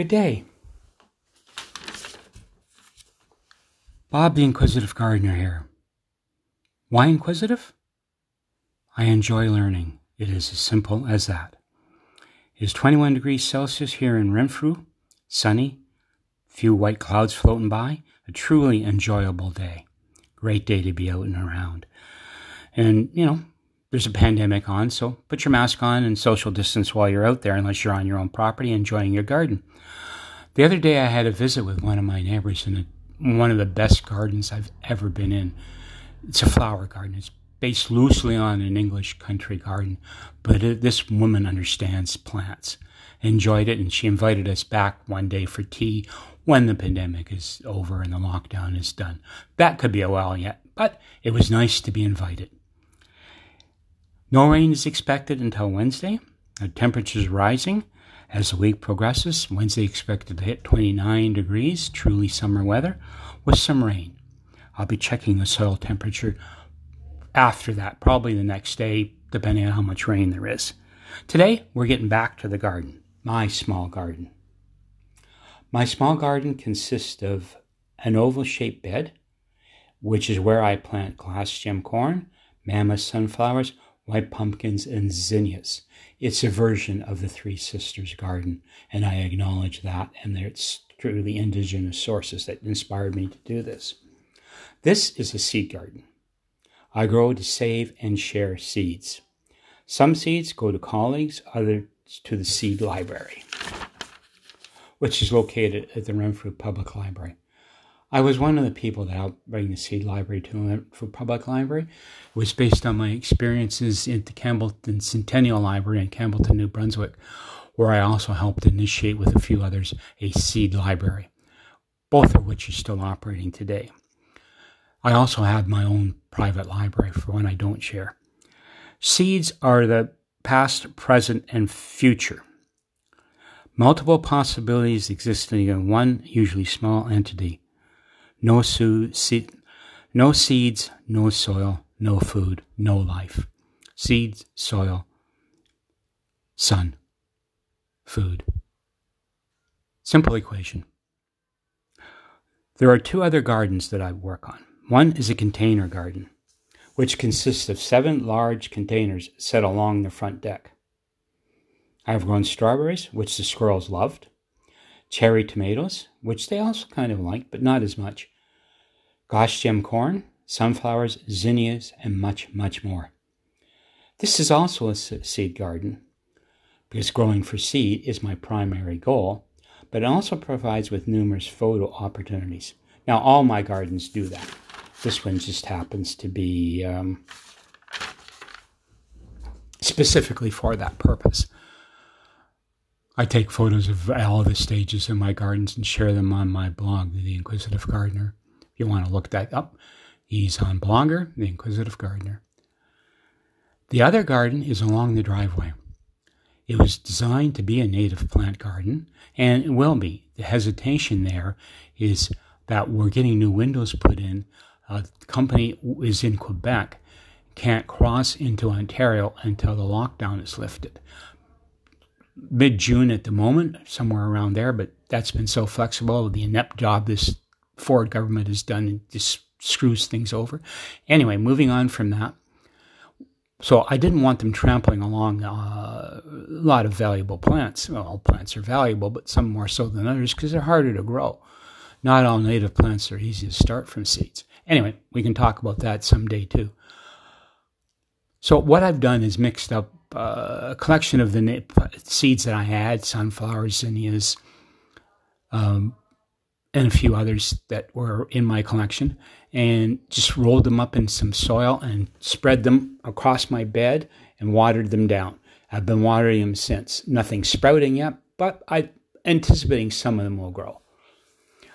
Good day. Bob the Inquisitive Gardener here. Why inquisitive? I enjoy learning. It is as simple as that. It is 21 degrees Celsius here in Renfrew, sunny, few white clouds floating by, a truly enjoyable day. Great day to be out and around. And, you know, there's a pandemic on, so put your mask on and social distance while you're out there, unless you're on your own property enjoying your garden. The other day, I had a visit with one of my neighbors in a, one of the best gardens I've ever been in. It's a flower garden. It's based loosely on an English country garden, but it, this woman understands plants. Enjoyed it, and she invited us back one day for tea when the pandemic is over and the lockdown is done. That could be a while yet, but it was nice to be invited. No rain is expected until Wednesday. The temperature's rising as the week progresses. Wednesday expected to hit 29 degrees, truly summer weather, with some rain. I'll be checking the soil temperature after that, probably the next day, depending on how much rain there is. Today, we're getting back to the garden, my small garden. My small garden consists of an oval shaped bed, which is where I plant glass gem corn, mammoth sunflowers, white pumpkins, and zinnias. It's a version of the Three Sisters Garden, and I acknowledge that, and it's truly indigenous sources that inspired me to do this. This is a seed garden. I grow to save and share seeds. Some seeds go to colleagues, others to the seed library, which is located at the Renfrew Public Library. I was one of the people that helped bring the seed library to the Public Library. It was based on my experiences at the Campbellton Centennial Library in Campbellton, New Brunswick, where I also helped initiate with a few others a seed library, both of which are still operating today. I also have my own private library for when I don't share. Seeds are the past, present, and future. Multiple possibilities existing in one, usually small entity no, su- no seeds, no soil, no food, no life. Seeds, soil, sun, food. Simple equation. There are two other gardens that I work on. One is a container garden, which consists of seven large containers set along the front deck. I have grown strawberries, which the squirrels loved, cherry tomatoes, which they also kind of liked, but not as much, glass gem corn, sunflowers, zinnias, and much, much more. This is also a seed garden because growing for seed is my primary goal, but it also provides with numerous photo opportunities. Now, all my gardens do that. This one just happens to be um, specifically for that purpose. I take photos of all the stages in my gardens and share them on my blog, The Inquisitive Gardener. You want to look that up, he's on Blogger, The Inquisitive Gardener. The other garden is along the driveway. It was designed to be a native plant garden, and it will be. The hesitation there is that we're getting new windows put in. A company is in Quebec, can't cross into Ontario until the lockdown is lifted mid June at the moment, somewhere around there, but that's been so flexible. The inept job this Ford government has done and just screws things over. Anyway, moving on from that. So I didn't want them trampling along uh, a lot of valuable plants. Well, all plants are valuable, but some more so than others because they're harder to grow. Not all native plants are easy to start from seeds. Anyway, we can talk about that someday too. So what I've done is mixed up uh, a collection of the seeds that I had, sunflowers, zinnias, um, and a few others that were in my collection, and just rolled them up in some soil and spread them across my bed and watered them down. I've been watering them since. Nothing sprouting yet, but I'm anticipating some of them will grow.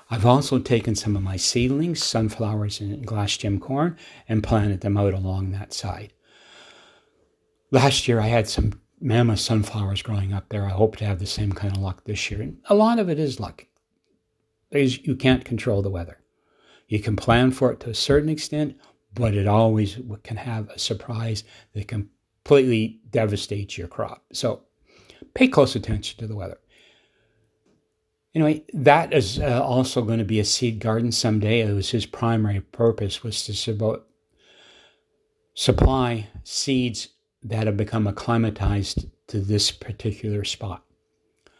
I've also taken some of my seedlings, sunflowers and glass gem corn, and planted them out along that side. Last year I had some mammoth sunflowers growing up there. I hope to have the same kind of luck this year. And a lot of it is luck. Because you can't control the weather. You can plan for it to a certain extent, but it always can have a surprise that completely devastates your crop. So pay close attention to the weather. Anyway, that is uh, also going to be a seed garden someday. It was his primary purpose was to supply seeds that have become acclimatized to this particular spot.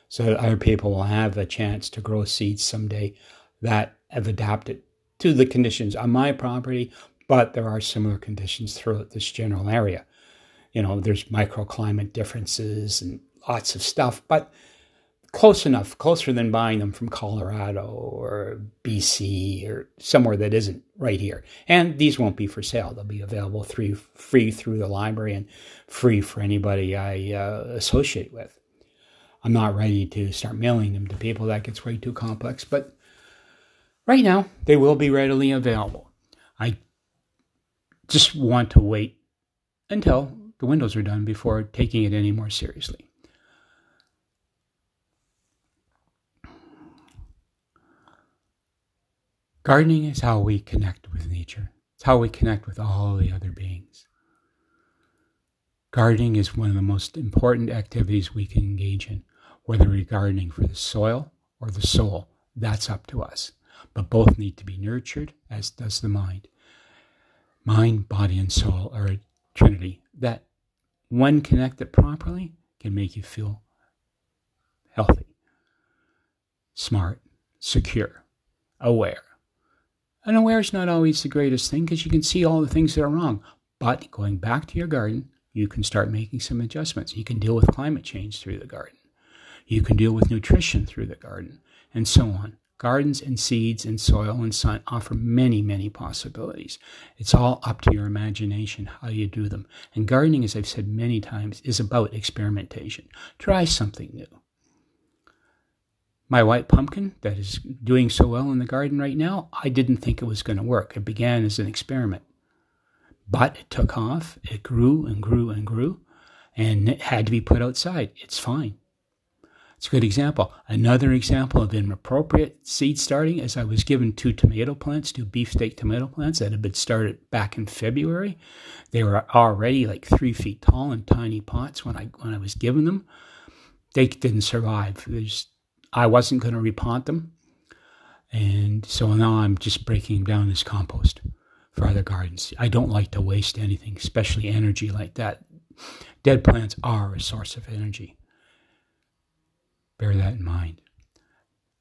So that other people will have a chance to grow seeds someday that have adapted to the conditions on my property, but there are similar conditions throughout this general area. You know, there's microclimate differences and lots of stuff, but close enough, closer than buying them from Colorado or BC or somewhere that isn't right here. And these won't be for sale. They'll be available through, free through the library and free for anybody I uh, associate with. I'm not ready to start mailing them to people. That gets way too complex. But right now, they will be readily available. I just want to wait until the windows are done before taking it any more seriously. Gardening is how we connect with nature. It's how we connect with all the other beings. Gardening is one of the most important activities we can engage in, whether we're gardening for the soil or the soul. That's up to us. But both need to be nurtured, as does the mind. Mind, body, and soul are a trinity that, when connected properly, can make you feel healthy, smart, secure, aware and aware is not always the greatest thing because you can see all the things that are wrong. But going back to your garden, you can start making some adjustments. You can deal with climate change through the garden. You can deal with nutrition through the garden, and so on. Gardens and seeds and soil and sun offer many, many possibilities. It's all up to your imagination how you do them. And gardening, as I've said many times, is about experimentation. Try something new my white pumpkin that is doing so well in the garden right now, I didn't think it was going to work. It began as an experiment, but it took off. It grew and grew and grew, and it had to be put outside. It's fine. It's a good example. Another example of inappropriate seed starting is I was given two tomato plants, two beefsteak tomato plants that had been started back in February. They were already like three feet tall in tiny pots when I when I was given them. They didn't survive. I wasn't going to repot them. And so now I'm just breaking down as compost for other gardens. I don't like to waste anything, especially energy like that. Dead plants are a source of energy. Bear that in mind.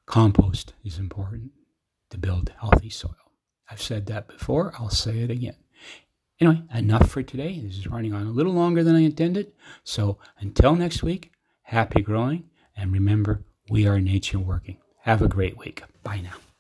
Compost is important to build healthy soil. I've said that before, I'll say it again. Anyway, enough for today. This is running on a little longer than I intended. So until next week, happy growing, and remember, we are nature working. Have a great week. Bye now.